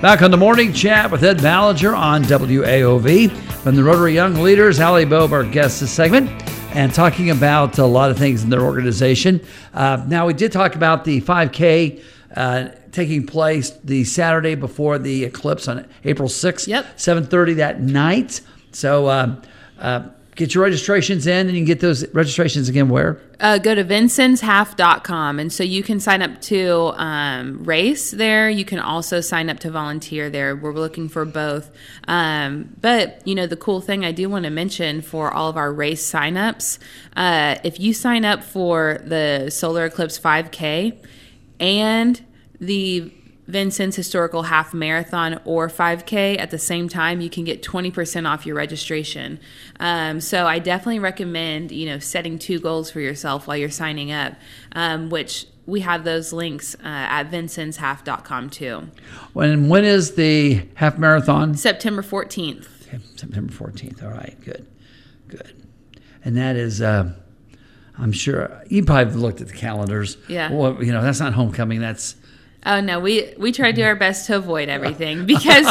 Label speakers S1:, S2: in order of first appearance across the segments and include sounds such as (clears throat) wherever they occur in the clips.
S1: Back on the morning chat with Ed Ballinger on WAOV. From the Rotary Young Leaders, Allie Bobe, our guest this segment, and talking about a lot of things in their organization. Uh, now, we did talk about the 5K uh, taking place the Saturday before the eclipse on April 6th,
S2: Yep.
S1: 7.30 that night. So um, uh, get your registrations in, and you can get those registrations again where?
S2: Uh, go to vincenshalf.com and so you can sign up to um, race there. You can also sign up to volunteer there. We're looking for both. Um, but you know the cool thing i do want to mention for all of our race signups uh, if you sign up for the solar eclipse 5k and the Vincennes Historical Half Marathon or 5K at the same time, you can get 20% off your registration. Um, so I definitely recommend, you know, setting two goals for yourself while you're signing up, um, which we have those links uh, at vincenshalf.com too.
S1: When when is the half marathon?
S2: September 14th.
S1: Okay, September 14th. All right, good, good. And that is, uh, I'm sure you probably looked at the calendars.
S2: Yeah.
S1: Well, you know, that's not homecoming. That's
S2: Oh no, we we try to do our best to avoid everything (laughs) because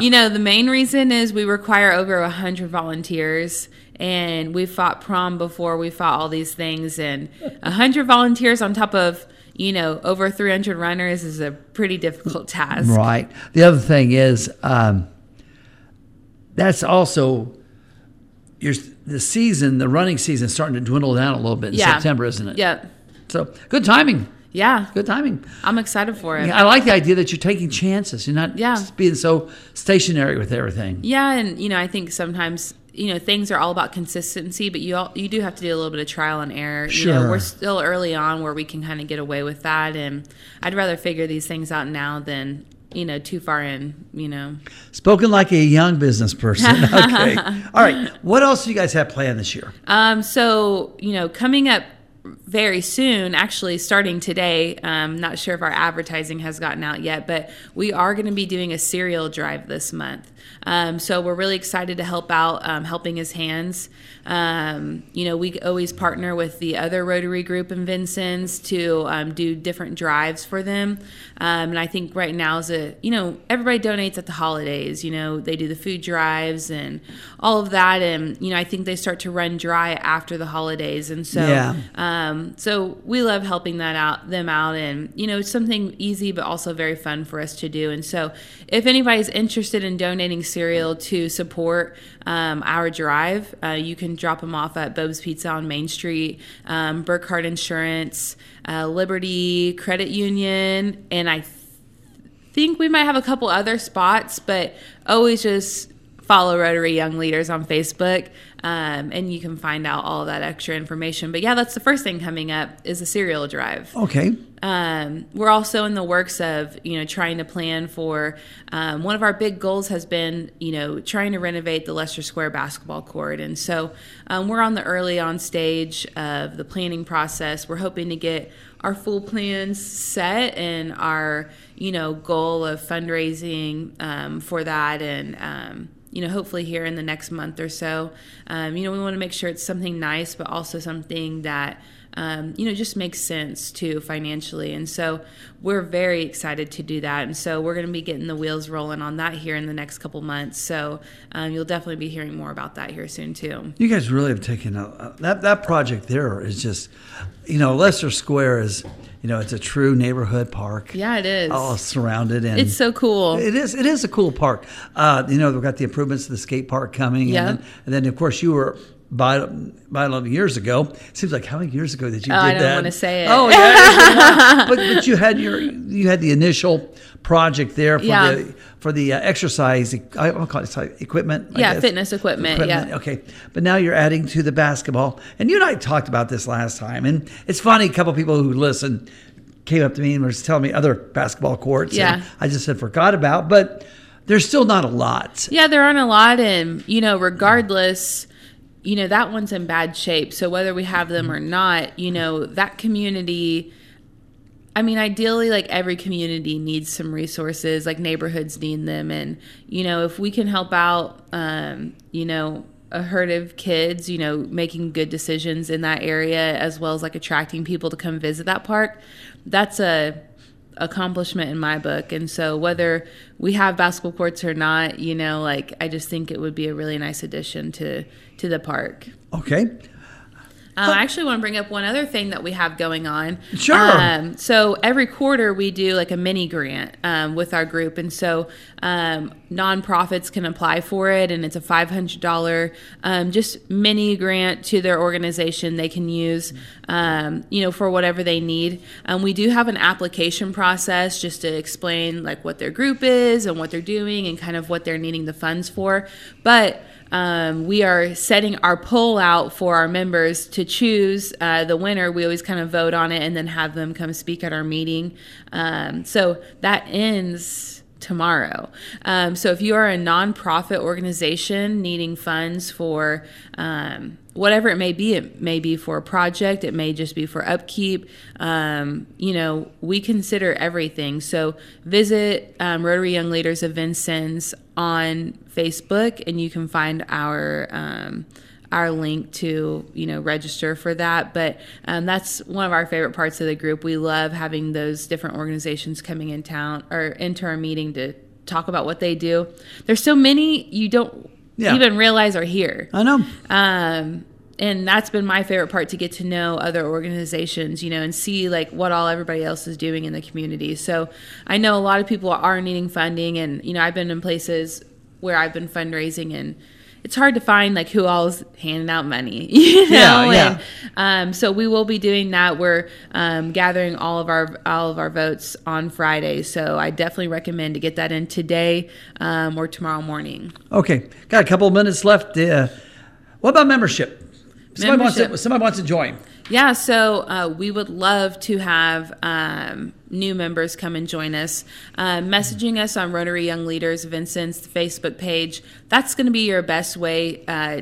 S2: you know the main reason is we require over a hundred volunteers and we fought prom before we fought all these things and a hundred volunteers on top of you know over 300 runners is a pretty difficult task.
S1: right. The other thing is, um, that's also your the season, the running season, is starting to dwindle down a little bit in
S2: Yeah.
S1: September, isn't it?
S2: Yep.
S1: So good timing.
S2: Yeah.
S1: Good timing.
S2: I'm excited for it.
S1: Yeah, I like the idea that you're taking chances. You're not
S2: Yeah.
S1: just being so stationary with everything.
S2: Yeah, and you know, I think sometimes you know things are all about consistency, but you all, you do have to do a little bit of trial and error. You know,
S1: Sure.
S2: we're still early on where we can kind of get away with that, and I'd rather figure these things out now than you know too far in. You know,
S1: Spoken like a young business person. (laughs) Okay. All right. What else do you guys have planned this year?
S2: um, so you know, coming up very soon, actually starting today. Um, not sure if our advertising has gotten out yet, but we are going to be doing a cereal drive this month. Um, so we're really excited to help out, um, helping his hands. Um, you know, we always partner with the other Rotary group in Vincennes to um, do different drives for them. Um, and I think right now is a, you know, everybody donates at the holidays. You know, they do the food drives and all of that, and you know, I think they start to run dry after the holidays. And so,
S1: Yeah.
S2: um, so we love helping that out them out, and you know, it's something easy but also very fun for us to do. And so, if anybody's interested in donating cereal to support um, our drive, uh, you can drop them off at Bob's Pizza on Main Street, um, Burkhardt Insurance, uh, Liberty Credit Union, and I think we might have a couple other spots, but always just follow Rotary Young Leaders on Facebook, um, and you can find out all that extra information. But yeah, that's the first thing coming up is a cereal drive.
S1: Okay.
S2: Um, we're also in the works of you know trying to plan for um, one of our big goals has been you know trying to renovate the Leicester Square basketball court, and so um, we're on the early on stage of the planning process. We're hoping to get our full plans set and our you know goal of fundraising um, for that and. You know, hopefully here in the next month or so. Um, you know, we want to make sure it's something nice, but also something that um, you know, just makes sense too financially. And so we're very excited to do that. And so we're going to be getting the wheels rolling on that here in the next couple months. So um, you'll definitely be hearing more about that here soon too.
S1: You guys really have taken a- that that project there is just, you know, Leicester Square is, you know, it's a true neighborhood park.
S2: Yeah, it is.
S1: All surrounded and
S2: It's so cool.
S1: It is. It is a cool park. Uh, you know, we've got the improvements to the skate park coming.
S2: Yeah.
S1: And then, and then of course, you were by by a lot of years ago. It Seems like how many years ago that you
S2: Oh,
S1: did that?
S2: I don't
S1: that?
S2: wanna say it.
S1: Oh yeah. (laughs) but but you had your you had the initial project there for
S2: Yeah.
S1: the for the uh, exercise. I will call it equipment.
S2: Yeah, fitness equipment, yeah.
S1: Okay. But now you're adding to the basketball, and you and I talked about this last time, and it's funny. A couple people who listen came up to me and was telling me other basketball courts. and
S2: Yeah.
S1: I just had forgot about, but there's still not a lot.
S2: Yeah, there aren't a lot, and you know, regardless, you know that one's in bad shape. So whether we have them or not, you know, that community. I mean, ideally, like every community needs some resources, like neighborhoods need them, and you know, if we can help out, um, you know, a herd of kids, you know, making good decisions in that area, as well as like attracting people to come visit that park, that's a accomplishment in my book. And so whether we have basketball courts or not, you know, like I just think it would be a really nice addition to to the park.
S1: Okay.
S2: Um, I actually want to bring up one other thing that we have going on.
S1: Sure.
S2: Um, so every quarter we do like a mini grant um, with our group, and so um, nonprofits can apply for it, and it's a five hundred dollar um, just mini grant to their organization they can use, um, you know, for whatever they need. Um, we do have an application process just to explain like what their group is and what they're doing and kind of what they're needing the funds for, but um, we are setting our poll out for our members to choose uh, the winner. We always kind of vote on it and then have them come speak at our meeting. Um, so that ends tomorrow. Um, so if you are a nonprofit organization needing funds for um, whatever it may be, it may be for a project, it may just be for upkeep. Um, you know, we consider everything. So visit um, Rotary Young Leaders of Vincennes on Facebook, and you can find our um, our link to you know register for that. But um, that's one of our favorite parts of the group. We love having those different organizations coming in town or into our meeting to talk about what they do. There's so many you don't
S1: Yeah.
S2: even realize are here.
S1: I know.
S2: um, and that's been my favorite part to get to know other organizations you know and see like what all everybody else is doing in the community. So i know a lot of people are needing funding and you know i've been in places where i've been fundraising and it's hard to find like who all's handing out money (laughs) you know
S1: Yeah, yeah.
S2: and um, so we will be doing that we're um, gathering all of our all of our votes on friday so i definitely recommend to get that in today um, or tomorrow morning
S1: Okay. Got a couple of minutes left. Uh, what about membership? Somebody wants to.
S2: Membership.
S1: Somebody wants to join.
S2: Yeah, so uh, we would love to have um, new members come and join us. Uh, messaging us on Rotary Young Leaders Vincennes Facebook page. That's going to be your best way uh,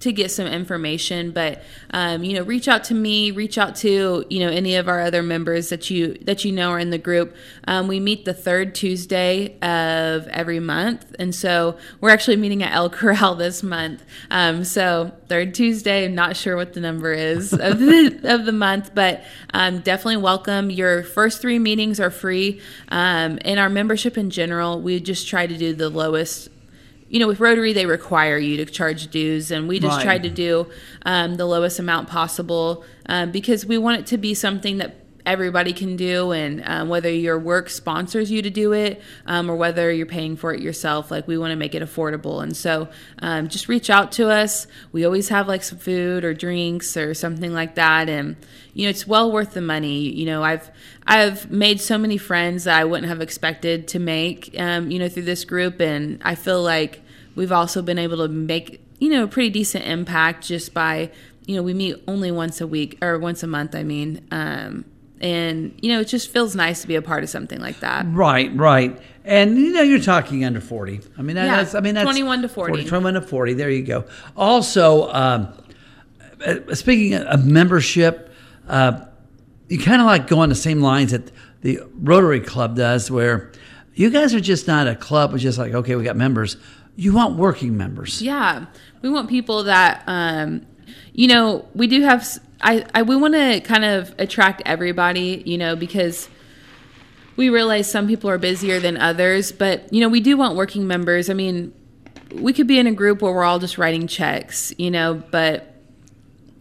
S2: to get some information. But um, you know, reach out to me. Reach out to you know any of our other members that you that you know are in the group. Um, we meet the third Tuesday of every month, and so we're actually meeting at El Corral (laughs) this month. Um, so third Tuesday. I'm not sure what the number is (laughs) of the of the month, but um, definitely welcome. Your first three meetings are free. Um, in our membership in general, we just try to do the lowest you know, with Rotary, they require you to charge dues, and we just
S1: Right.
S2: tried to do um, the lowest amount possible um, because we want it to be something that everybody can do, and um, whether your work sponsors you to do it um, or whether you're paying for it yourself, like we want to make it affordable. And so, um, just reach out to us. We always have like some food or drinks or something like that, and you know, it's well worth the money. You know, I've I've made so many friends that I wouldn't have expected to make, um, you know, through this group, and I feel like we've also been able to make, you know, a pretty decent impact just by, you know, we meet only once a week or once a month. I mean, um, and you know, it just feels nice to be a part of something like that.
S1: Right, right. And you know, you're talking under 40. I mean,
S2: Yeah,
S1: that's I mean that's
S2: 21 to 40.
S1: 21 to 40. There you go. Also, um, uh, speaking of membership, uh, you kind of like go on the same lines that the Rotary Club does, where you guys are just not a club. It's just like okay, we got members. You want working members.
S2: Yeah, we want people that, um, you know, we do have. I, I we want to kind of attract everybody, you know, because we realize some people are busier than others, but you know, we do want working members. I mean, we could be in a group where we're all just writing checks, you know, but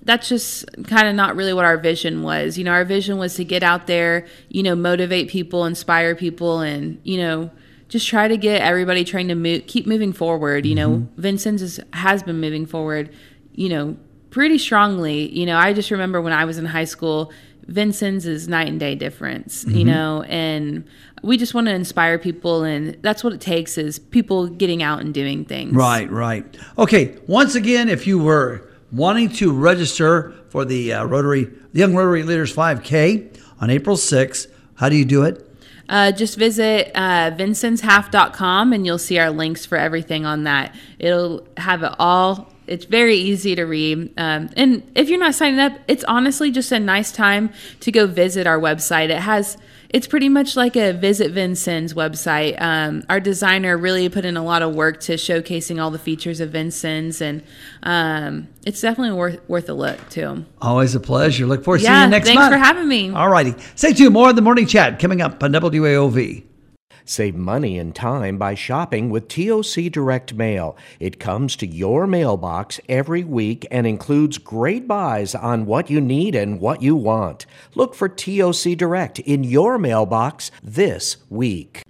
S2: that's just kind of not really what our vision was. You know, our vision was to get out there, you know, motivate people, inspire people, and you know, just try to get everybody trying to move, keep moving forward. You know, mm-hmm. Vincennes is, has been moving forward, you know, pretty strongly. You know, I just remember when I was in high school, Vincennes is night and day difference. You know, and we just want to inspire people, and that's what it takes is people getting out and doing things.
S1: Right, right. Okay, once again, if you were wanting to register for the uh, Rotary Young Rotary Leaders 5K on April 6th, how do you do it?
S2: Uh, just visit uh, vincenshalf.com and you'll see our links for everything on that. It'll have it all. It's very easy to read. Um, and if you're not signing up, it's honestly just a nice time to go visit our website. It has It's pretty much like a Visit Vincennes website. Um, our designer really put in a lot of work to showcasing all the features of Vincennes, and um, it's definitely worth worth a look too.
S1: Always a pleasure. Look forward to
S2: Yeah,
S1: seeing you next
S2: thanks
S1: month.
S2: Thanks for having me.
S1: All righty. Stay tuned. More of the morning chat coming up on WAOV.
S3: Save money and time by shopping with TOC Direct Mail. It comes to your mailbox every week and includes great buys on what you need and what you want. Look for TOC Direct in your mailbox this week.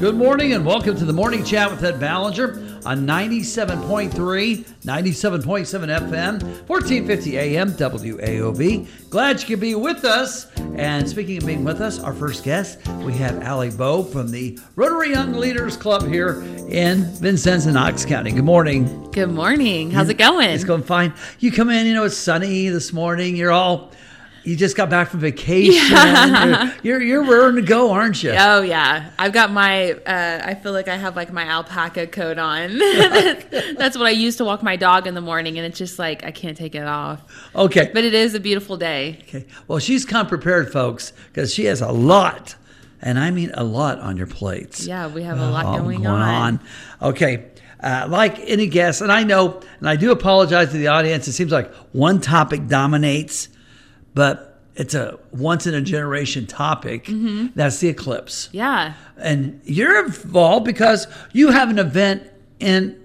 S1: Good morning and welcome to the morning chat with Ed Ballinger on 97.3, 97.7 FM, 1450 AM, WAOV. Glad you could be with us. And speaking of being with us, our first guest, we have Allie Bobe from the Rotary Young Leaders Club here in Vincennes and Knox County. Good morning.
S2: Good morning. How's it going?
S1: It's going fine. You come in, you know, it's sunny this morning. You're all, you just got back from (laughs) vacation. You're, you're, you're raring to go, aren't you?
S2: Oh yeah, I've got my. Uh, I feel like I have like my alpaca coat on. (laughs) That's what I use to walk my dog in the morning, and it's just like I can't take it off.
S1: Okay.
S2: But it is a beautiful day.
S1: Okay. Well, she's come prepared, folks, because she has a lot, and I mean a lot on your plates.
S2: Yeah, we have a lot
S1: Oh,
S2: going, on.
S1: Okay. Uh, like any guest, and I know, and I do apologize to the audience. It seems like one topic dominates, but it's a once in a generation topic.
S2: Mm-hmm.
S1: That's the eclipse.
S2: Yeah,
S1: And you're involved because you have an event in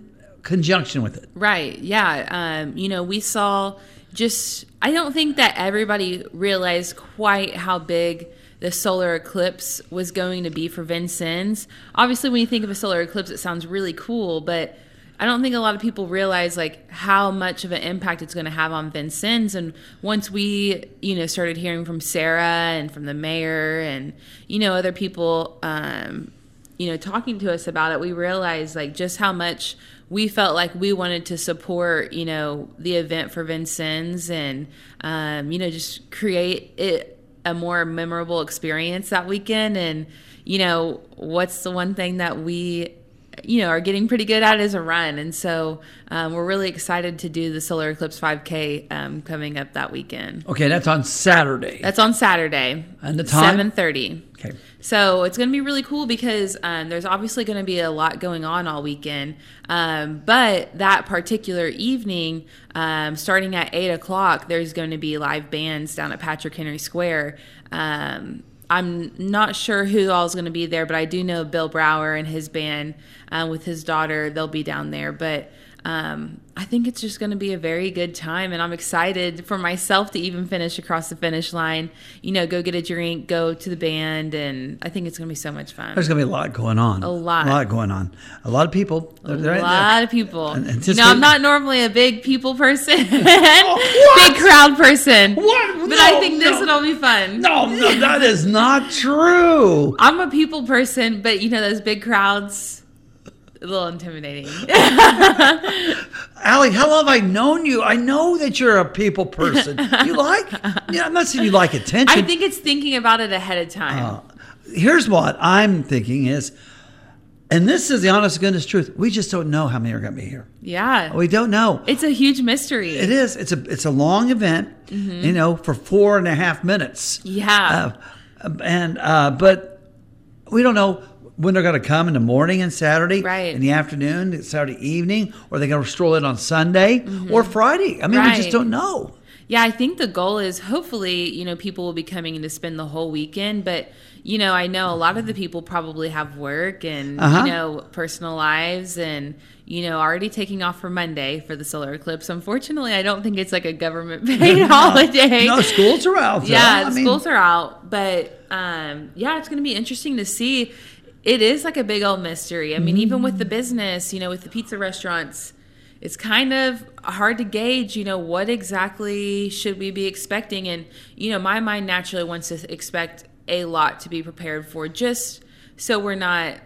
S1: conjunction with it.
S2: right. Yeah. Um, you know, we saw just. I don't think that everybody realized quite how big the solar eclipse was going to be for Vincennes. Obviously, when you think of a solar eclipse, it sounds really cool, but I don't think a lot of people realize like how much of an impact it's going to have on Vincennes. And once we, you know, started hearing from Sarah and from the mayor and you know other people, um, you know, talking to us about it, we realized like just how much we felt like we wanted to support, you know, the event for Vincennes and, um, you know, just create it a more memorable experience that weekend. And, you know, what's the one thing that we, you know, are getting pretty good at as a run. And so um, we're really excited to do the Solar Eclipse 5K um, coming up that weekend.
S1: Okay, that's on Saturday.
S2: That's on Saturday.
S1: And the time?
S2: 7.30.
S1: okay.
S2: So it's going to be really cool because um, there's obviously going to be a lot going on all weekend. Um, but that particular evening, um, starting at 8 o'clock, there's going to be live bands down at Patrick Henry Square. Um, I'm not sure who all is going to be there, but I do know Bill Brower and his band uh, with his daughter, they'll be down there. But um, I think it's just going to be a very good time, and I'm excited for myself to even finish across the finish line. You know, go get a drink, go to the band, and I think it's going to be so much fun.
S1: There's going to be a lot going on.
S2: A lot.
S1: A lot going on. A lot of people.
S2: a lot of people. You know, I'm not normally a big people person, (laughs) (laughs)
S1: what?
S2: big crowd person.
S1: What?
S2: But
S1: No,
S2: I think this
S1: no.
S2: will be fun.
S1: No, no, that is not true. (laughs)
S2: I'm a people person, but you know those big crowds, a little intimidating. (laughs) (laughs)
S1: Allie, how long have I known you? I know that you're a people person. You (laughs) like, yeah, I'm not saying you like attention.
S2: I think it's thinking about it ahead of time.
S1: Here's what I'm thinking is, and this is the honest goodness truth. We just don't know how many are going to be here.
S2: yeah,
S1: We don't know.
S2: it's a huge mystery.
S1: It is. It's a it's a long event,
S2: Mm-hmm.
S1: you know, for four and a half minutes.
S2: Yeah.
S1: Uh, and uh, but we don't know when they're going to come in the morning and Saturday,
S2: Right.
S1: In the afternoon, Saturday evening, or they're going to stroll in on Sunday or Friday. I mean, we just
S2: Mm-hmm.
S1: Don't know.
S2: Yeah, I think the goal is hopefully, you know, people will be coming in to spend the whole weekend, but you know, I know a lot of the people probably have work and
S1: Uh-huh.
S2: you know, personal lives and you know, already taking off for Monday for the solar eclipse. Unfortunately, I don't think it's like a government (laughs) paid (laughs) holiday.
S1: No, schools are out. though.
S2: yeah,
S1: I
S2: the
S1: mean,
S2: schools are out, but um, yeah, it's going to be interesting to see. It is like a big old mystery. I mean, even with the mm. business, you know, with the pizza restaurants, it's kind of hard to gauge. You know, what exactly should we be expecting? And you know, my mind naturally wants to expect a lot to be prepared for, just so we're not,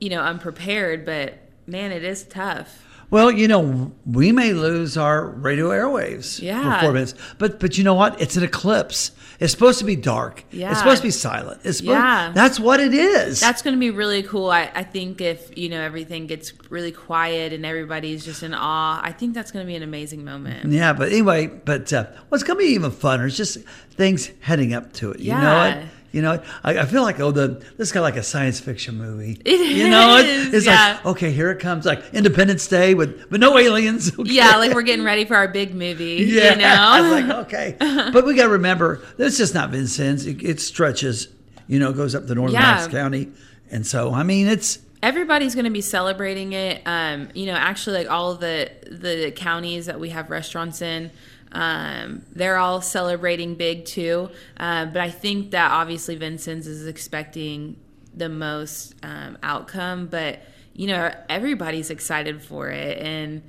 S2: you know, unprepared. But man, it is tough.
S1: Well, you know, we may lose our radio airwaves
S2: Yeah.
S1: for four minutes, but but you know what? It's an eclipse. It's supposed to be dark.
S2: Yeah.
S1: It's supposed to be silent. It's supposed,
S2: Yeah.
S1: That's what it is.
S2: That's going to be really cool. I, I think if you know everything gets really quiet and everybody's just in awe, I think that's going to be an amazing moment.
S1: yeah, but anyway, but uh, what's going to be even funner is just things heading up to it. You know
S2: Yeah.
S1: it. You know, I, I feel like oh, the this is kind of like a science fiction movie. (laughs)
S2: It
S1: you know, it-
S2: is,
S1: it's
S2: yeah.
S1: like okay, here it comes, like Independence Day with but no aliens. (laughs) Okay.
S2: Yeah, like we're getting ready for our big movie.
S1: Yeah,
S2: You
S1: I was
S2: know? (laughs)
S1: like, okay, but we got to remember that's just not Vincennes. It, it stretches, you know, goes up to northern
S2: Yeah.
S1: Knox County, and so I mean, it's
S2: everybody's going to be celebrating it. Um, you know, actually, like all the the counties that we have restaurants in, um, they're all celebrating big too. Uh, but I think that obviously Vincennes is expecting the most um, outcome. But you know, everybody's excited for it, and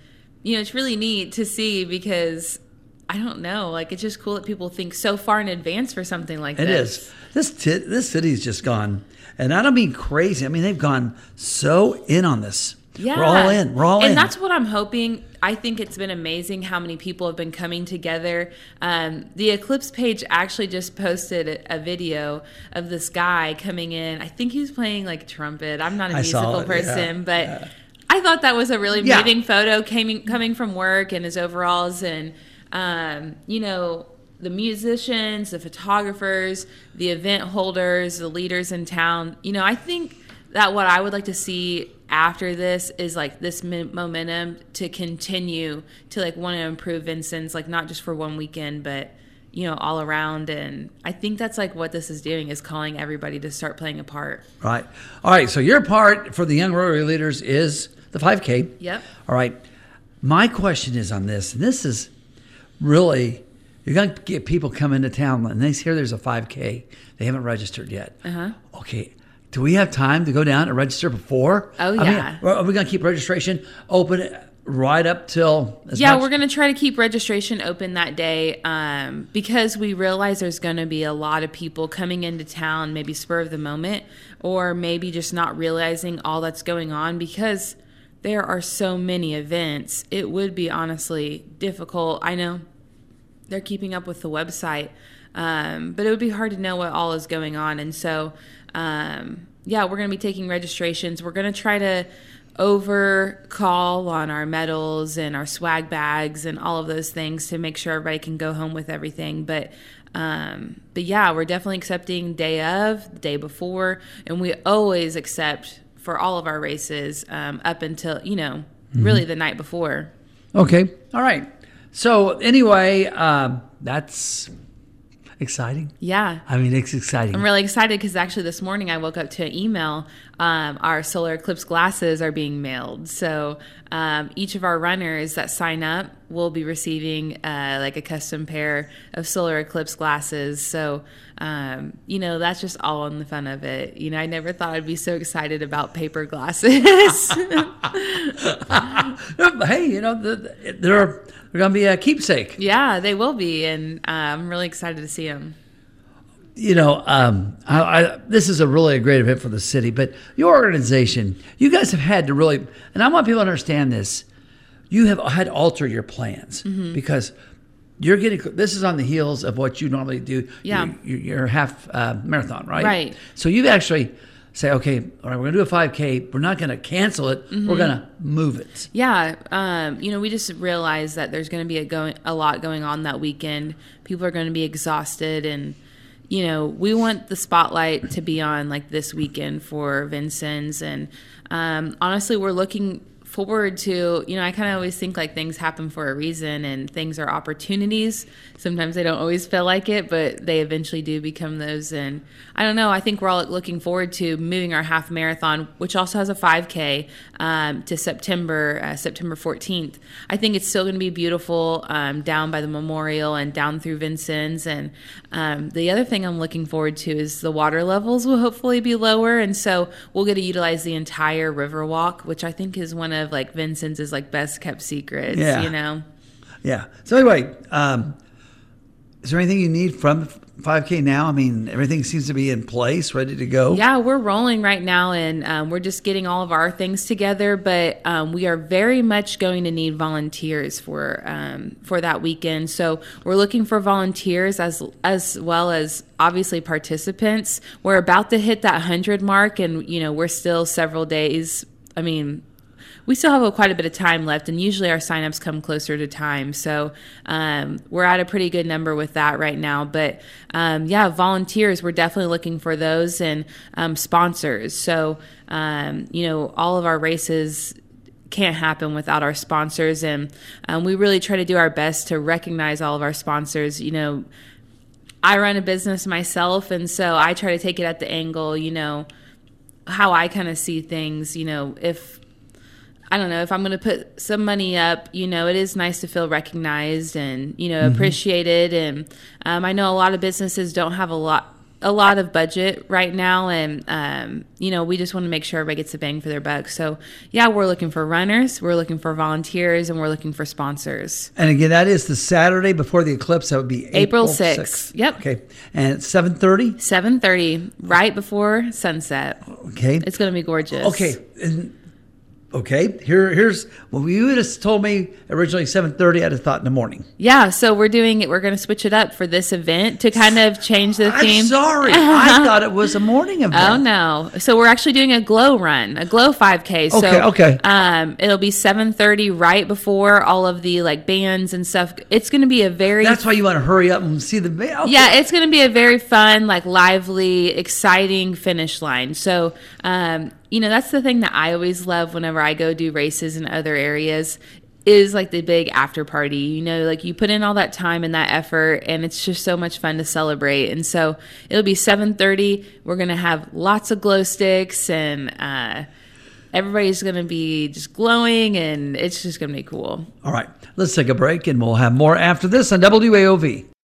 S2: you know, it's really neat to see because. I don't know. Like it's just cool that people think so far in advance for something like
S1: It
S2: this.
S1: is. This ti- this city's just gone, and I don't mean crazy. I mean they've gone so in on this.
S2: Yeah.
S1: we're all in. We're all
S2: and
S1: in.
S2: And that's what I'm hoping. I think it's been amazing how many people have been coming together. Um, the Eclipse page actually just posted a, a video of this guy coming in. I think he's playing like trumpet. I'm not a
S1: I
S2: musical
S1: it, yeah,
S2: person, but
S1: yeah.
S2: I thought that was a really
S1: Yeah.
S2: moving photo coming coming from work and his overalls and um, you know the musicians, the photographers, the event holders, the leaders in town. You know, I think that what I would like to see after this is like this momentum to continue to like want to improve Vincennes, like not just for one weekend, but you know all around. And I think that's like what this is doing is calling everybody to start playing a part.
S1: right. All right. So your part for the young Rotary leaders is the 5K.
S2: Yep.
S1: All right. My question is on this, and this is really you're going to get people come into town and they hear there's a 5K. They haven't registered yet.
S2: Uh-huh.
S1: Okay. Do we have time to go down and register before?
S2: Oh,
S1: I mean,
S2: yeah.
S1: are we going to keep registration open right up till? As
S2: yeah,
S1: much-
S2: we're going to try to keep registration open that day um, because we realize there's going to be a lot of people coming into town, maybe spur of the moment, or maybe just not realizing all that's going on because there are so many events. It would be honestly difficult. I know they're keeping up with the website, um, but it would be hard to know what all is going on. And so, um, yeah, we're going to be taking registrations. We're going to try to over call on our medals and our swag bags and all of those things to make sure everybody can go home with everything. But um, but yeah, we're definitely accepting day of, day before, and we always accept for all of our races um, up until you know really the night before.
S1: Okay. All right. So anyway, um, that's exciting.
S2: Yeah.
S1: I mean, it's exciting.
S2: I'm really excited because actually this morning I woke up to an email. Um, our solar eclipse glasses are being mailed. So um, each of our runners that sign up will be receiving uh, like a custom pair of solar eclipse glasses. So, um, you know, that's just all in the fun of it. You know, I never thought I'd be so excited about paper glasses. (laughs) (laughs)
S1: hey, you know, the- the- they're they're going to be a keepsake.
S2: yeah, they will be. And uh, I'm really excited to see them.
S1: You know, um, I, I, this is a really a great event for the city, but your organization, you guys have had to really, and I want people to understand this. You have had to alter your plans
S2: Mm-hmm.
S1: because you're getting. This is on the heels of what you normally do.
S2: Yeah.
S1: your, your, half uh, marathon, right?
S2: Right.
S1: So you've actually say, okay, all right, we're gonna do a 5K. We're not gonna cancel it.
S2: Mm-hmm.
S1: We're gonna move it.
S2: Yeah, um, you know, we just realized that there's going to be a going a lot going on that weekend. People are going to be exhausted, and you know, we want the spotlight to be on like this weekend for Vincennes, and um, honestly, we're looking forward to you know i kind of always think like things happen for a reason and things are opportunities. Sometimes they don't always feel like it but they eventually do become those. And i don't know i think we're all looking forward to moving our half marathon which also has a 5k um, to september uh, september 14th i think it's still going to be beautiful um, down by the memorial and down through vincennes. And um, the other thing i'm looking forward to is the water levels will hopefully be lower and so we'll get to utilize the entire river walk which i think is one of like vincennes like best kept secrets
S1: Yeah.
S2: you know
S1: Yeah. So anyway, um, is there anything you need from 5K now? I mean, everything seems to be in place, ready to go.
S2: Yeah, we're rolling right now, and um, we're just getting all of our things together. But um, we are very much going to need volunteers for um, for that weekend. So we're looking for volunteers as as well as obviously participants. We're about to hit that hundred mark, and you know we're still several days. I mean. We still have a, quite a bit of time left, and usually our signups come closer to time. So um, we're at a pretty good number with that right now. But um, yeah, volunteers, we're definitely looking for those and um, sponsors. So um, you know, all of our races can't happen without our sponsors, and um, we really try to do our best to recognize all of our sponsors. You know. I run a business myself, and so I try to take it at the angle, you know, how I kind of see things. You know, if I don't know if I'm going to put some money up, you know, it is nice to feel recognized and you know mm-hmm. appreciated. And um, I know a lot of businesses don't have a lot a lot of budget right now, and um, you know we just want to make sure everybody gets the bang for their buck. So yeah, we're looking for runners, we're looking for volunteers, and we're looking for sponsors.
S1: And again, that is the Saturday before the eclipse. That would be April sixth.
S2: Yep.
S1: Okay, and it's seven thirty.
S2: Seven thirty, right before sunset.
S1: Okay,
S2: it's going to be gorgeous.
S1: Okay, and Okay, here here's well you would have told me originally 7:30 I'd have thought in the morning.
S2: Yeah, so we're doing it we're going to switch it up for this event to kind of change the theme.
S1: I'm sorry. (laughs) I thought it was a morning event.
S2: Oh no. So we're actually doing a glow run, a glow 5k. So
S1: okay, okay.
S2: um it'll be 7:30 right before all of the like bands and stuff. It's going to be a very
S1: That's why you want to hurry up and see the band.
S2: Okay. Yeah, it's going to be a very fun, like lively, exciting finish line. So um you know, that's the thing that I always love whenever I go do races in other areas is like the big after party. You know, like you put in all that time and that effort and it's just so much fun to celebrate. And so it'll be 7:30. We're going to have lots of glow sticks and uh everybody's going to be just glowing and it's just going to be cool.
S1: All right. Let's take a break and we'll have more after this on WAOV.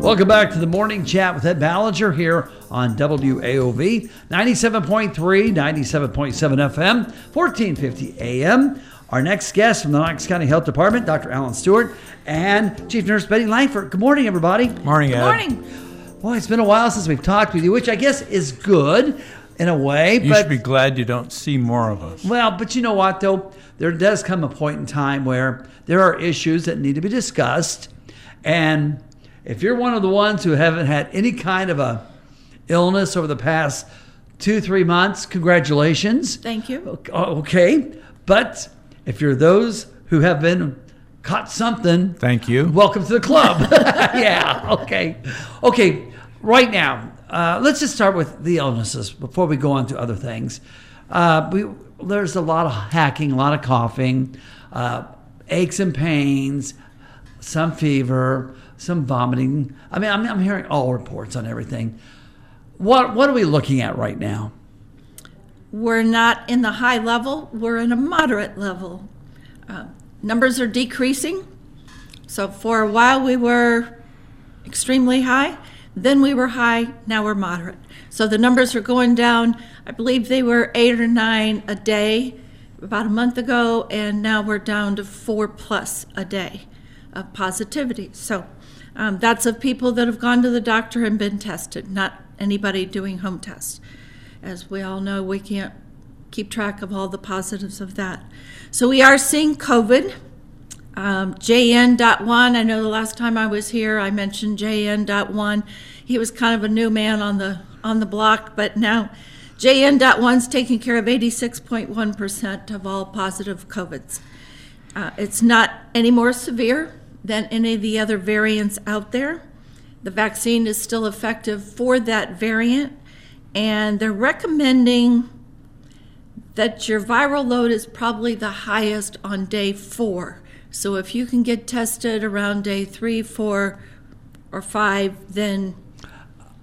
S1: Welcome back to the morning chat with Ed Ballinger here on WAOV 97.3, 97.7 FM, 1450 AM. Our next guest from the Knox County Health Department, Dr. Alan Stewart, and Chief Nurse Betty Lankford. Good morning, everybody.
S4: Morning, Ed.
S2: Good morning.
S1: Boy, it's been a while since we've talked with you, which I guess is good in a way.
S4: You
S1: but,
S4: should be glad you don't see more of us.
S1: Well, but you know what, though? There does come a point in time where there are issues that need to be discussed. And if you're one of the ones who haven't had any kind of a illness over the past two, three months, congratulations.
S2: Thank you.
S1: Okay. But if you're those who have been caught something,
S4: thank you.
S1: Welcome to the club. (laughs) yeah. Okay. Okay. Right now, uh, let's just start with the illnesses before we go on to other things. Uh, we, there's a lot of hacking, a lot of coughing, uh, aches and pains, some fever, some vomiting. I mean, I'm, I'm hearing all reports on everything. What what are we looking at right now?
S5: We're not in the high level. We're in a moderate level. Uh, numbers are decreasing. So for a while we were extremely high. Then we were high. Now we're moderate. So the numbers are going down. I believe they were eight or nine a day about a month ago, and now we're down to four plus a day of positivity. So um, that's of people that have gone to the doctor and been tested, not anybody doing home tests. As we all know, we can't keep track of all the positives of that. So we are seeing COVID. Um, JN.1, I know the last time I was here, I mentioned JN.1. He was kind of a new man on the on the block, but now JN.1's taking care of 86.1% of all positive COVIDs. Uh, it's not any more severe than any of the other variants out there. The vaccine is still effective for that variant, and they're recommending that your viral load is probably the highest on day four. So if you can get tested around day three, four, or five, then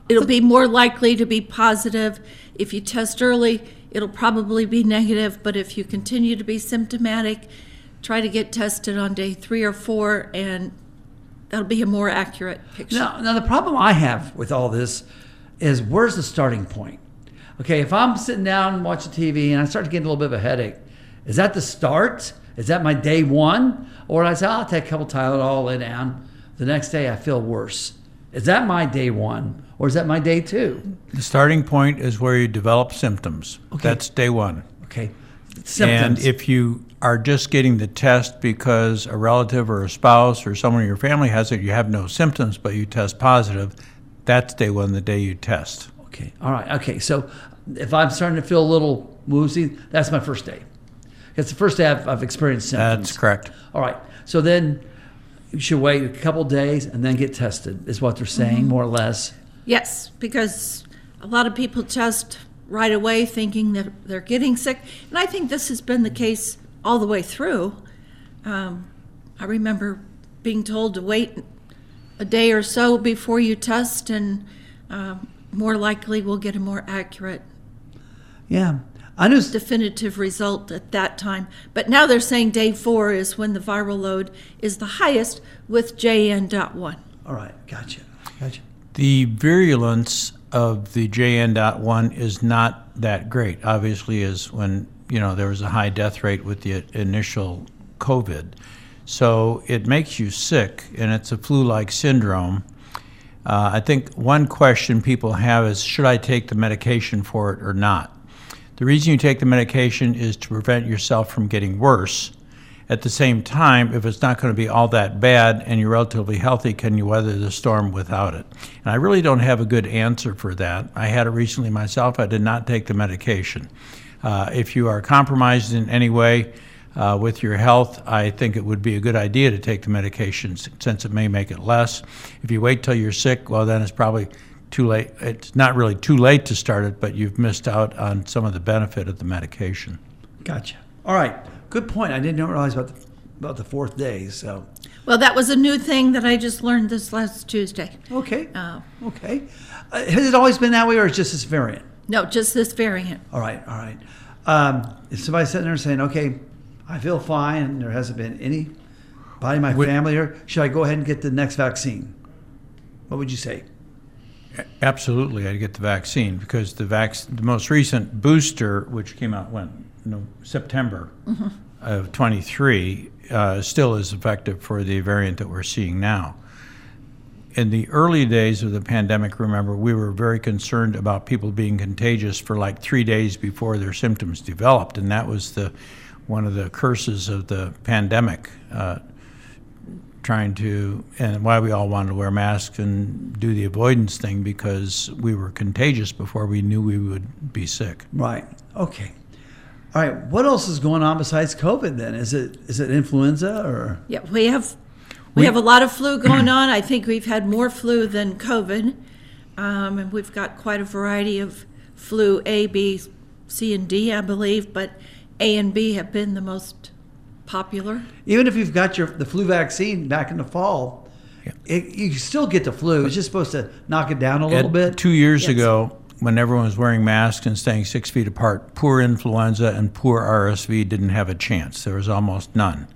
S5: it'll be more likely to be positive. If you test early, it'll probably be negative, but if you continue to be symptomatic, try to get tested on day three or four, and that'll be a more accurate picture.
S1: Now, now the problem I have with all this is where's the starting point? Okay, if I'm sitting down and watching TV and I start to get a little bit of a headache, is that the start? Is that my day one? Or I say, I'll take a couple Tylenol, lay down. The next day I feel worse. Is that my day one? Or is that my day two?
S4: The starting point is where you develop symptoms.
S1: Okay.
S4: That's day one.
S1: Okay. Symptoms.
S4: And if you are just getting the test because a relative or a spouse or someone in your family has it, you have no symptoms, but you test positive, that's day one, the day you test.
S1: Okay. All right. Okay. So if I'm starting to feel a little woozy, that's my first day. It's the first day I've, I've experienced symptoms.
S4: That's correct.
S1: All right. So then you should wait a couple days and then get tested, is what they're saying, mm-hmm. more or less.
S5: Yes, because a lot of people test right away thinking that they're getting sick. And I think this has been the case all the way through. Um, I remember being told to wait a day or so before you test, and um, more likely we'll get a more accurate,
S1: Yeah. I just,
S5: definitive result at that time. But now they're saying day four is when the viral load is the highest with JN.1.
S1: all right. Gotcha. Gotcha.
S4: The virulence of the JN.1 is not that great. Obviously, is when you know there was a high death rate with the initial COVID, so it makes you sick, and it's a flu-like syndrome. Uh, I think one question people have is, should I take the medication for it or not? The reason you take the medication is to prevent yourself from getting worse. At the same time, if it's not going to be all that bad and you're relatively healthy, can you weather the storm without it? And I really don't have a good answer for that. I had it recently myself. I did not take the medication. Uh, if you are compromised in any way uh, with your health, I think it would be a good idea to take the medication since it may make it less. If you wait till you're sick, well, then it's probably too late. It's not really too late to start it, but you've missed out on some of the benefit of the medication.
S1: Gotcha. All right. Good point. I didn't realize about the, about the fourth day. So,
S5: Well, that was a new thing that I just learned this last Tuesday.
S1: okay.
S5: Uh,
S1: Okay. Uh, has it always been that way or is it just this variant?
S5: No, just this variant.
S1: All right. All right. Um, if somebody's sitting there saying, okay, I feel fine and there hasn't been any body in my
S4: Would-
S1: family here, should I go ahead and get the next vaccine? What would you say?
S4: Absolutely, I'd get the vaccine because the vac- the most recent booster, which came out when no September of 23, uh, still is effective for the variant that we're seeing now. In the early days of the pandemic, remember, we were very concerned about people being contagious for like three days before their symptoms developed, and that was the one of the curses of the pandemic. Uh, trying to, and why we all wanted to wear masks and do the avoidance thing because we were contagious before we knew we would be sick.
S1: Right. Okay. All right. What else is going on besides COVID then? Is it is it influenza or
S5: Yeah, we have we, have a lot of flu going on. I think we've had more flu than COVID, um, and we've got quite a variety of flu A, B, C, and D, I believe. But A and B have been the most popular.
S1: even if you've got your the flu vaccine back in the fall, it, you still get the flu. It's just supposed to knock it down a little
S4: Ed,
S1: bit.
S4: Two years
S5: Yes.
S4: ago, when everyone was wearing masks and staying six feet apart, poor influenza and poor RSV didn't have a chance. There was almost none.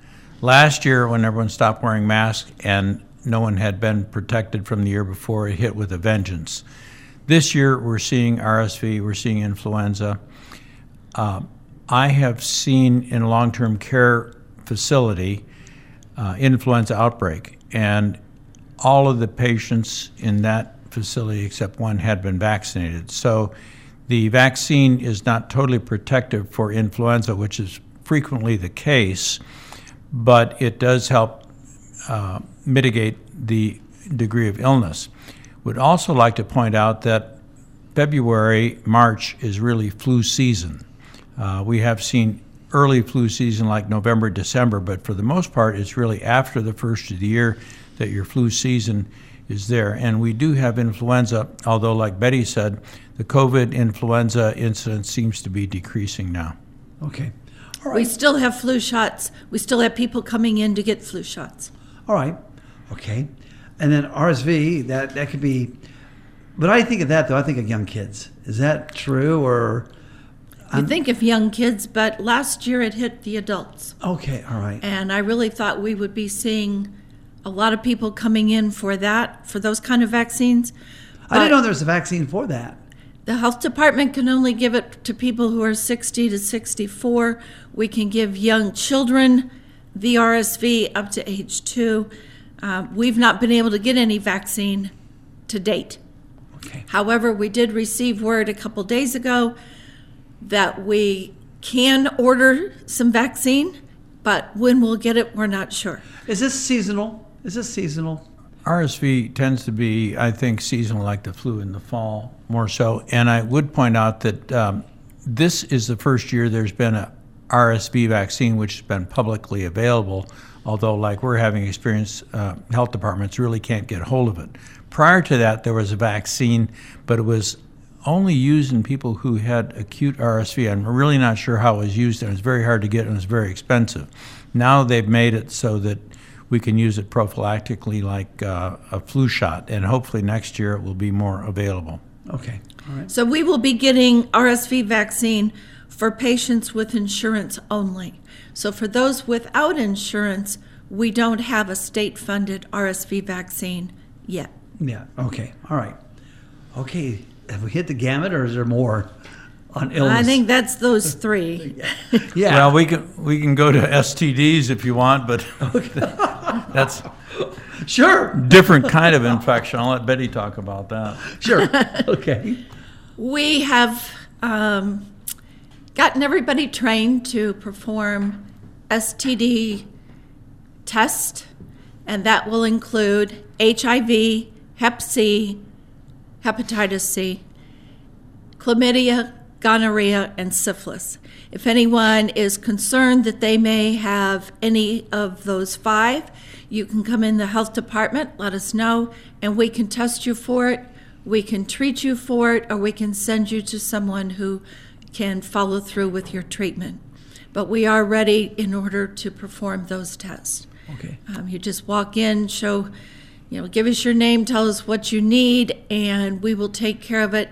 S4: Last year, when everyone stopped wearing masks and no one had been protected from the year before, it hit with a vengeance. This year, we're seeing RSV, we're seeing influenza. Uh, I have seen in a long term care facility uh, influenza outbreak, and all of the patients in that facility except one had been vaccinated. So the vaccine is not totally protective for influenza, which is frequently the case, but it does help uh, mitigate the degree of illness. Would also like to point out that February, March is really flu season. Uh, we have seen early flu season like November, December, but for the most part, it's really after the first of the year that your flu season is there. And we do have influenza, although, like Betty said, the COVID influenza incidence seems to be decreasing now.
S1: Okay. All
S5: We still have flu shots. We still have people coming in to get flu shots.
S1: All right. Okay. And then RSV, that that could be. But I think of that though. I think of young kids. Is that true or?
S5: i think of young kids, but last year it hit the adults.
S1: Okay. All right.
S5: And I really thought we would be seeing a lot of people coming in for that, for those kind of vaccines.
S1: I didn't know there was a vaccine for that.
S5: The health department can only give it to people who are 60 to 64. We can give young children the RSV up to age two. Uh, we've not been able to get any vaccine to date.
S1: Okay.
S5: However, we did receive word a couple days ago that we can order some vaccine, but when we'll get it, we're not sure.
S1: Is this seasonal? Is this seasonal?
S4: RSV tends to be, I think, seasonal like the flu in the fall, more so. And I would point out that um, this is the first year there's been a RSV vaccine which has been publicly available, although, like we're having experience, uh, health departments really can't get hold of it. Prior to that, there was a vaccine, but it was only used in people who had acute RSV. I'm really not sure how it was used, and it was very hard to get and it was very expensive. Now they've made it so that we can use it prophylactically like uh, a flu shot, and hopefully next year it will be more available.
S1: Okay. All right.
S5: So we will be getting RSV vaccine for patients with insurance only. So for those without insurance, we don't have a state-funded RSV vaccine yet.
S1: Yeah. Okay. All right. Okay. Have we hit the gamut, or is there more on illness?
S5: I think that's those three. (laughs)
S1: Yeah.
S4: Well, we can we can go to STDs if you want, but (laughs) that's (laughs)
S1: sure.
S4: different kind of infection. I'll let Betty talk about that.
S1: Sure. (laughs) okay.
S5: We have um, gotten everybody trained to perform STD test, and that will include HIV, Hep C, hepatitis C, chlamydia, gonorrhea, and syphilis. If anyone is concerned that they may have any of those five, you can come in the health department, let us know, and we can test you for it. We can treat you for it, or we can send you to someone who can follow through with your treatment. But we are ready in order to perform those tests.
S1: Okay.
S5: Um, you just walk in, show, you know, give us your name, tell us what you need, and we will take care of it.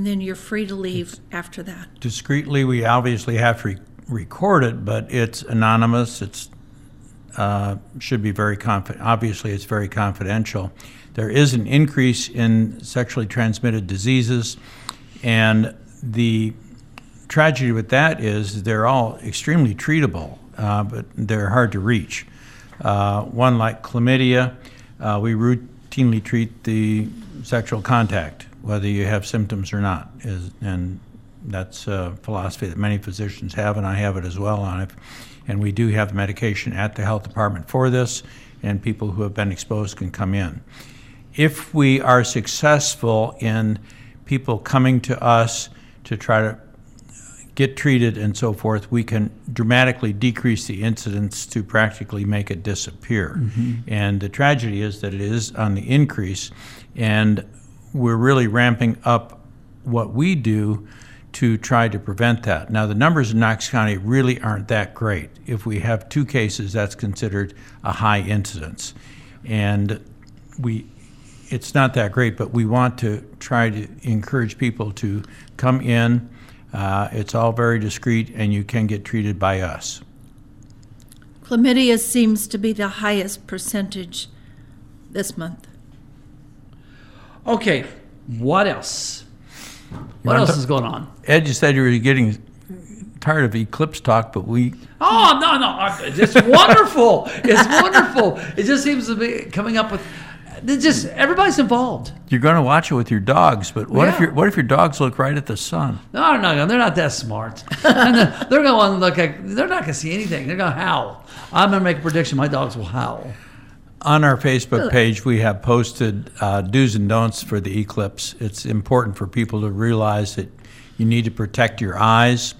S5: And then you're free to leave after that.
S4: Discreetly, we obviously have to re- record it, but it's anonymous. It's uh, should be very confident. Obviously, it's very confidential. There is an increase in sexually transmitted diseases, and the tragedy with that is they're all extremely treatable, uh, but they're hard to reach. Uh, one like chlamydia, uh, we routinely treat the sexual contact, whether you have symptoms or not, is, and that's a philosophy that many physicians have, and I have it as well on it. And we do have medication at the health department for this, and people who have been exposed can come in. If we are successful in people coming to us to try to get treated and so forth, we can dramatically decrease the incidence to practically make it disappear. Mm-hmm. And the tragedy is that it is on the increase, and we're really ramping up what we do to try to prevent that. Now, the numbers in Knox County really aren't that great. If we have two cases, that's considered a high incidence. And we, it's not that great, but we want to try to encourage people to come in. Uh, it's all very discreet, and you can get treated by us.
S5: Chlamydia seems to be the highest percentage this month.
S1: Okay. What else? What else is going on?
S4: Ed, you said you were getting tired of eclipse talk, but we
S1: Oh no no! Uh, it's wonderful. It's wonderful. It just seems to be coming up with. Just everybody's involved.
S4: you're going to watch it with your dogs. But what if your what if your dogs look right at the sun?
S1: No, no, no, they're not that smart. (laughs) They're- they're going to look like they're not going to see anything. They're going to howl. I'm going to make a prediction. My dogs will howl.
S4: On our Facebook page, we have posted uh, do's and don'ts for the eclipse. It's important for people to realize that you need to protect your eyes.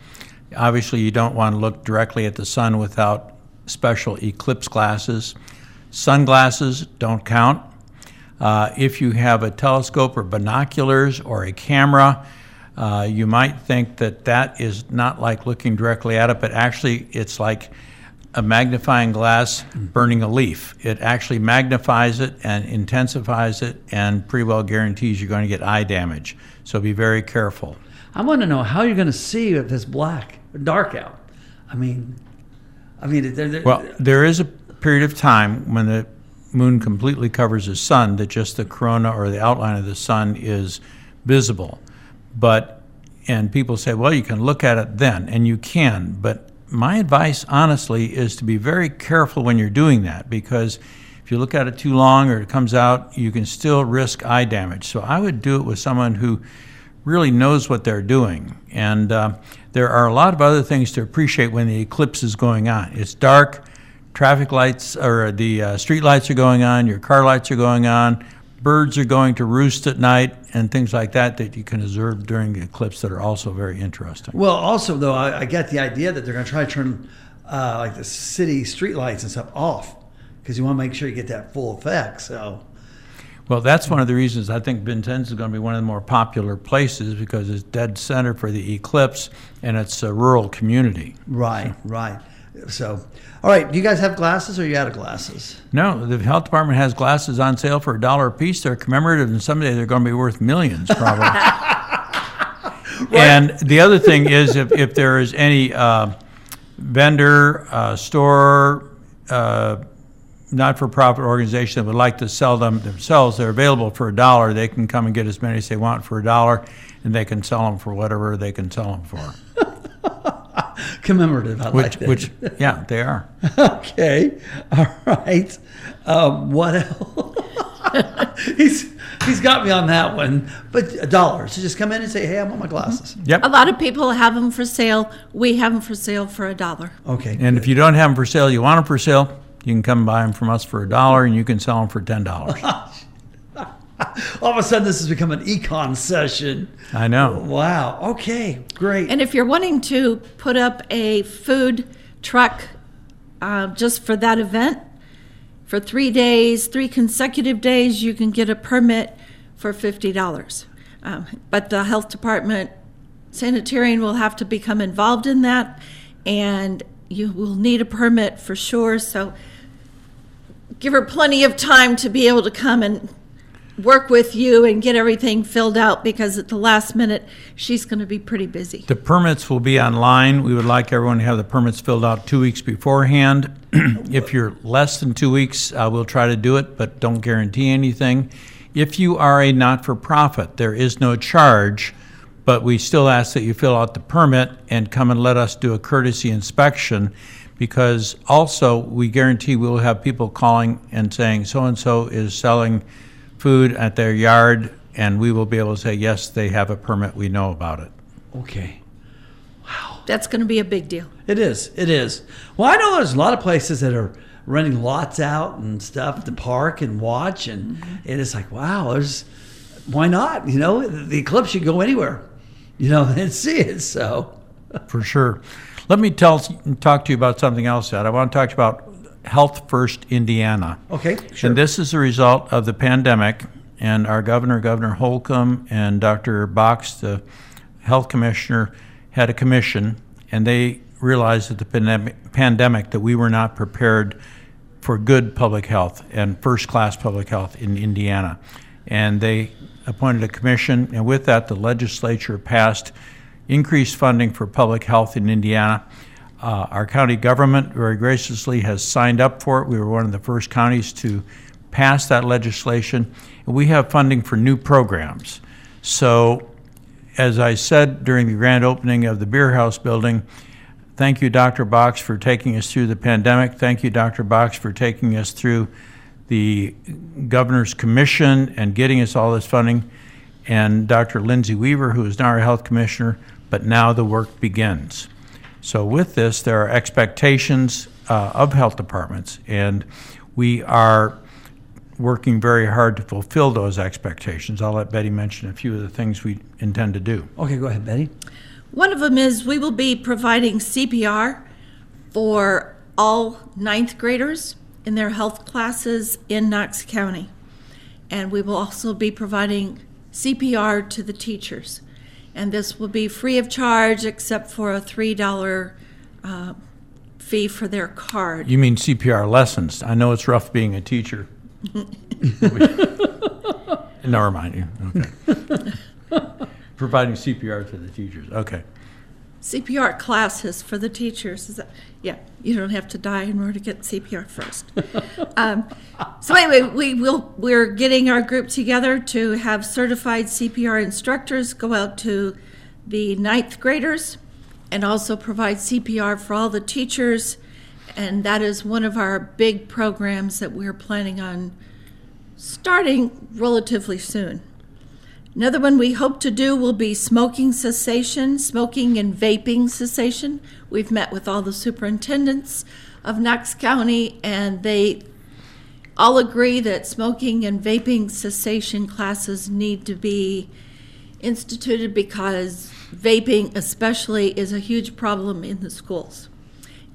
S4: Obviously, you don't want to look directly at the sun without special eclipse glasses. Sunglasses don't count. Uh, if you have a telescope or binoculars or a camera, uh, you might think that that is not like looking directly at it, but actually it's like a magnifying glass burning a leaf. It actually magnifies it and intensifies it and pretty well guarantees you're going to get eye damage. So be very careful.
S1: I want to know how you're going to see if it's black or dark out. I mean, I mean, they're, they're,
S4: Well, there is a period of time when the moon completely covers the sun that just the corona or the outline of the sun is visible. But, and people say, well, you can look at it then, and you can. But my advice, honestly, is to be very careful when you're doing that because if you look at it too long or it comes out, you can still risk eye damage. So I would do it with someone who really knows what they're doing. And uh, there are a lot of other things to appreciate when the eclipse is going on. It's dark, traffic lights or the uh, street lights are going on, your car lights are going on, birds are going to roost at night, and things like that that you can observe during the eclipse that are also very interesting.
S1: Well, also though, I, I get the idea that they're going to try to turn uh, like the city street lights and stuff off because you want to make sure you get that full effect. So.
S4: Well, that's one of the reasons I think Vincennes is going to be one of the more popular places because it's dead center for the eclipse and it's a rural community.
S1: Right, right. So, all right, do you guys have glasses or are you out of glasses?
S4: No, the health department has glasses on sale for a dollar a piece. They're commemorative, and someday they're going to be worth millions, probably. (laughs) And the other thing is, if, if there is any uh, vendor, uh, store, uh, not-for-profit organization that would like to sell them themselves, they're available for a dollar. They can come and get as many as they want for a dollar, and they can sell them for whatever they can sell them for. (laughs)
S1: Commemorative, I like
S4: Which,
S1: that.
S4: which, yeah, they are. (laughs)
S1: okay, all right. Um, what else? (laughs) he's he's got me on that one. But a dollar. So just come in and say, "Hey, I want my glasses."
S4: Yep.
S5: A lot of people have them for sale. We have them for sale for a dollar.
S1: Okay.
S4: And if you don't have them for sale, you want them for sale, you can come buy them from us for a dollar, and you can sell them for ten dollars. (laughs) (laughs)
S1: all of a sudden, this has become an econ session.
S4: I know.
S1: Wow. Okay. Great.
S5: And if you're wanting to put up a food truck uh, just for that event, for three days, three consecutive days, you can get a permit for $50. Um, but the health department, sanitarian will have to become involved in that, and you will need a permit for sure. So give her plenty of time to be able to come and work with you and get everything filled out because at the last minute she's going to be pretty busy.
S4: The permits will be online. We would like everyone to have the permits filled out two weeks beforehand. (clears throat) if you're less than two weeks, uh, we'll try to do it, but don't guarantee anything. If you are a not for profit, there is no charge, but we still ask that you fill out the permit and come and let us do a courtesy inspection because also we guarantee we'll have people calling and saying so and so is selling food at their yard, and we will be able to say, yes, they have a permit, we know about it.
S1: okay. Wow.
S5: That's going to be a big deal.
S1: It is. It is. Well, I know there's a lot of places that are renting lots out and stuff to park and watch, and mm-hmm. and it's like, wow, there's why not? You know, the eclipse should go anywhere, you know, (laughs) and see it. So,
S4: For sure. Let me tell, talk to you about something else, Ed. I want to talk about Health First Indiana.
S1: okay, sure.
S4: And this is a result of the pandemic, and our governor, Governor Holcomb, and Dr. Box, the health commissioner, had a commission, and they realized at the pandemic, pandemic that we were not prepared for good public health and first-class public health in Indiana. And they appointed a commission, and with that, the legislature passed increased funding for public health in Indiana. Uh, Our county government very graciously has signed up for it. We were one of the first counties to pass that legislation. And we have funding for new programs. So, as I said during the grand opening of the Beer House building, thank you, Dr. Box, for taking us through the pandemic. Thank you, Dr. Box, for taking us through the governor's commission and getting us all this funding. And Dr. Lindsay Weaver, who is now our health commissioner, but now the work begins. So with this, there are expectations uh, of health departments, and we are working very hard to fulfill those expectations. I'll let Betty mention a few of the things we intend to do.
S1: okay, go ahead, Betty.
S5: One of them is we will be providing CPR for all ninth graders in their health classes in Knox County. And we will also be providing CPR to the teachers. And this will be free of charge except for a $3 uh, fee for their card.
S4: You mean CPR lessons? I know it's rough being a teacher. (laughs) Never mind you. Okay. (laughs) Providing CPR to the teachers. Okay.
S5: CPR classes for the teachers. Is that, yeah, you don't have to die in order to get CPR first. (laughs) um, so anyway, we will we're getting our group together to have certified CPR instructors go out to the ninth graders and also provide CPR for all the teachers. And that is one of our big programs that we're planning on starting relatively soon. Another one we hope to do will be smoking cessation, smoking and vaping cessation. We've met with all the superintendents of Knox County, and they all agree that smoking and vaping cessation classes need to be instituted because vaping, especially, is a huge problem in the schools.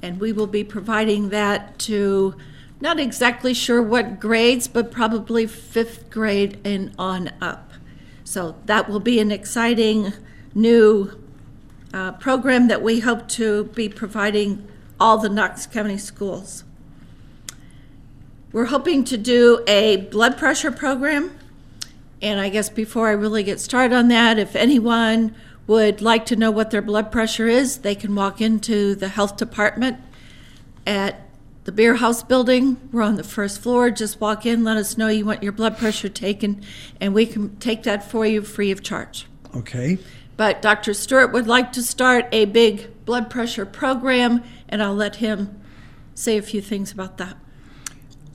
S5: And we will be providing that to not exactly sure what grades, but probably fifth grade and on up. So that will be an exciting new uh, program that we hope to be providing all the Knox County schools. We're hoping to do a blood pressure program. And I guess before I really get started on that, if anyone would like to know what their blood pressure is, they can walk into the health department at the beer house building. We're on the first floor. Just walk in, let us know you want your blood pressure taken, and we can take that for you free of charge.
S1: Okay.
S5: But Dr. Stewart would like to start a big blood pressure program, and I'll let him say a few things about that.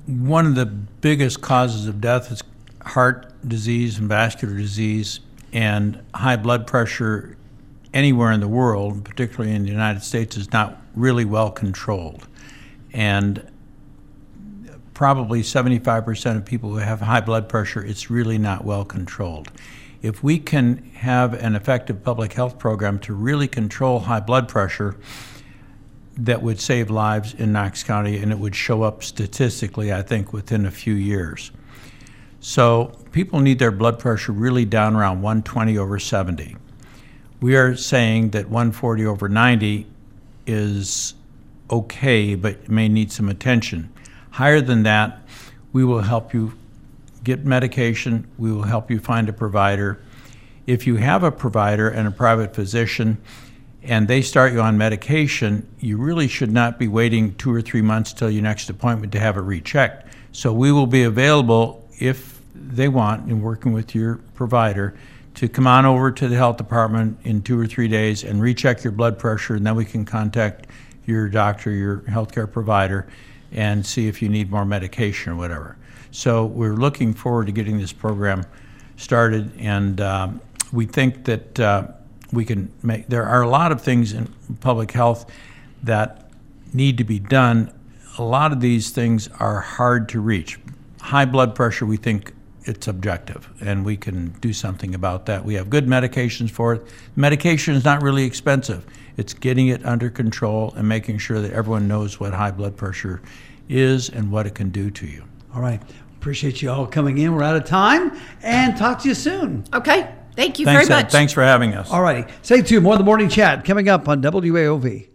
S4: One of the biggest causes of death is heart disease and vascular disease, and high blood pressure anywhere in the world, particularly in the United States, is not really well controlled and probably 75% of people who have high blood pressure, it's really not well controlled. If we can have an effective public health program to really control high blood pressure, that would save lives in Knox County and it would show up statistically, I think, within a few years. So people need their blood pressure really down around 120 over 70. We are saying that 140 over 90 is okay, but may need some attention. Higher than that, we will help you get medication, we will help you find a provider. If you have a provider and a private physician and they start you on medication, you really should not be waiting two or three months till your next appointment to have it rechecked. So we will be available if they want in working with your provider to come on over to the health department in two or three days and recheck your blood pressure, and then we can contact your doctor, your healthcare provider, and see if you need more medication or whatever. So we're looking forward to getting this program started, and um, we think that uh, we can make. There are a lot of things in public health that need to be done. A lot of these things are hard to reach. High blood pressure, we think it's objective, and we can do something about that. We have good medications for it. Medication is not really expensive. It's getting it under control and making sure that everyone knows what high blood pressure is and what it can do to you.
S1: All right. Appreciate you all coming in. We're out of time and talk to you soon.
S5: Okay. Thank you
S4: Thanks,
S5: very
S4: Ed.
S5: much.
S4: Thanks for having us.
S1: All righty. Stay tuned. More of the morning chat coming up on WAOV.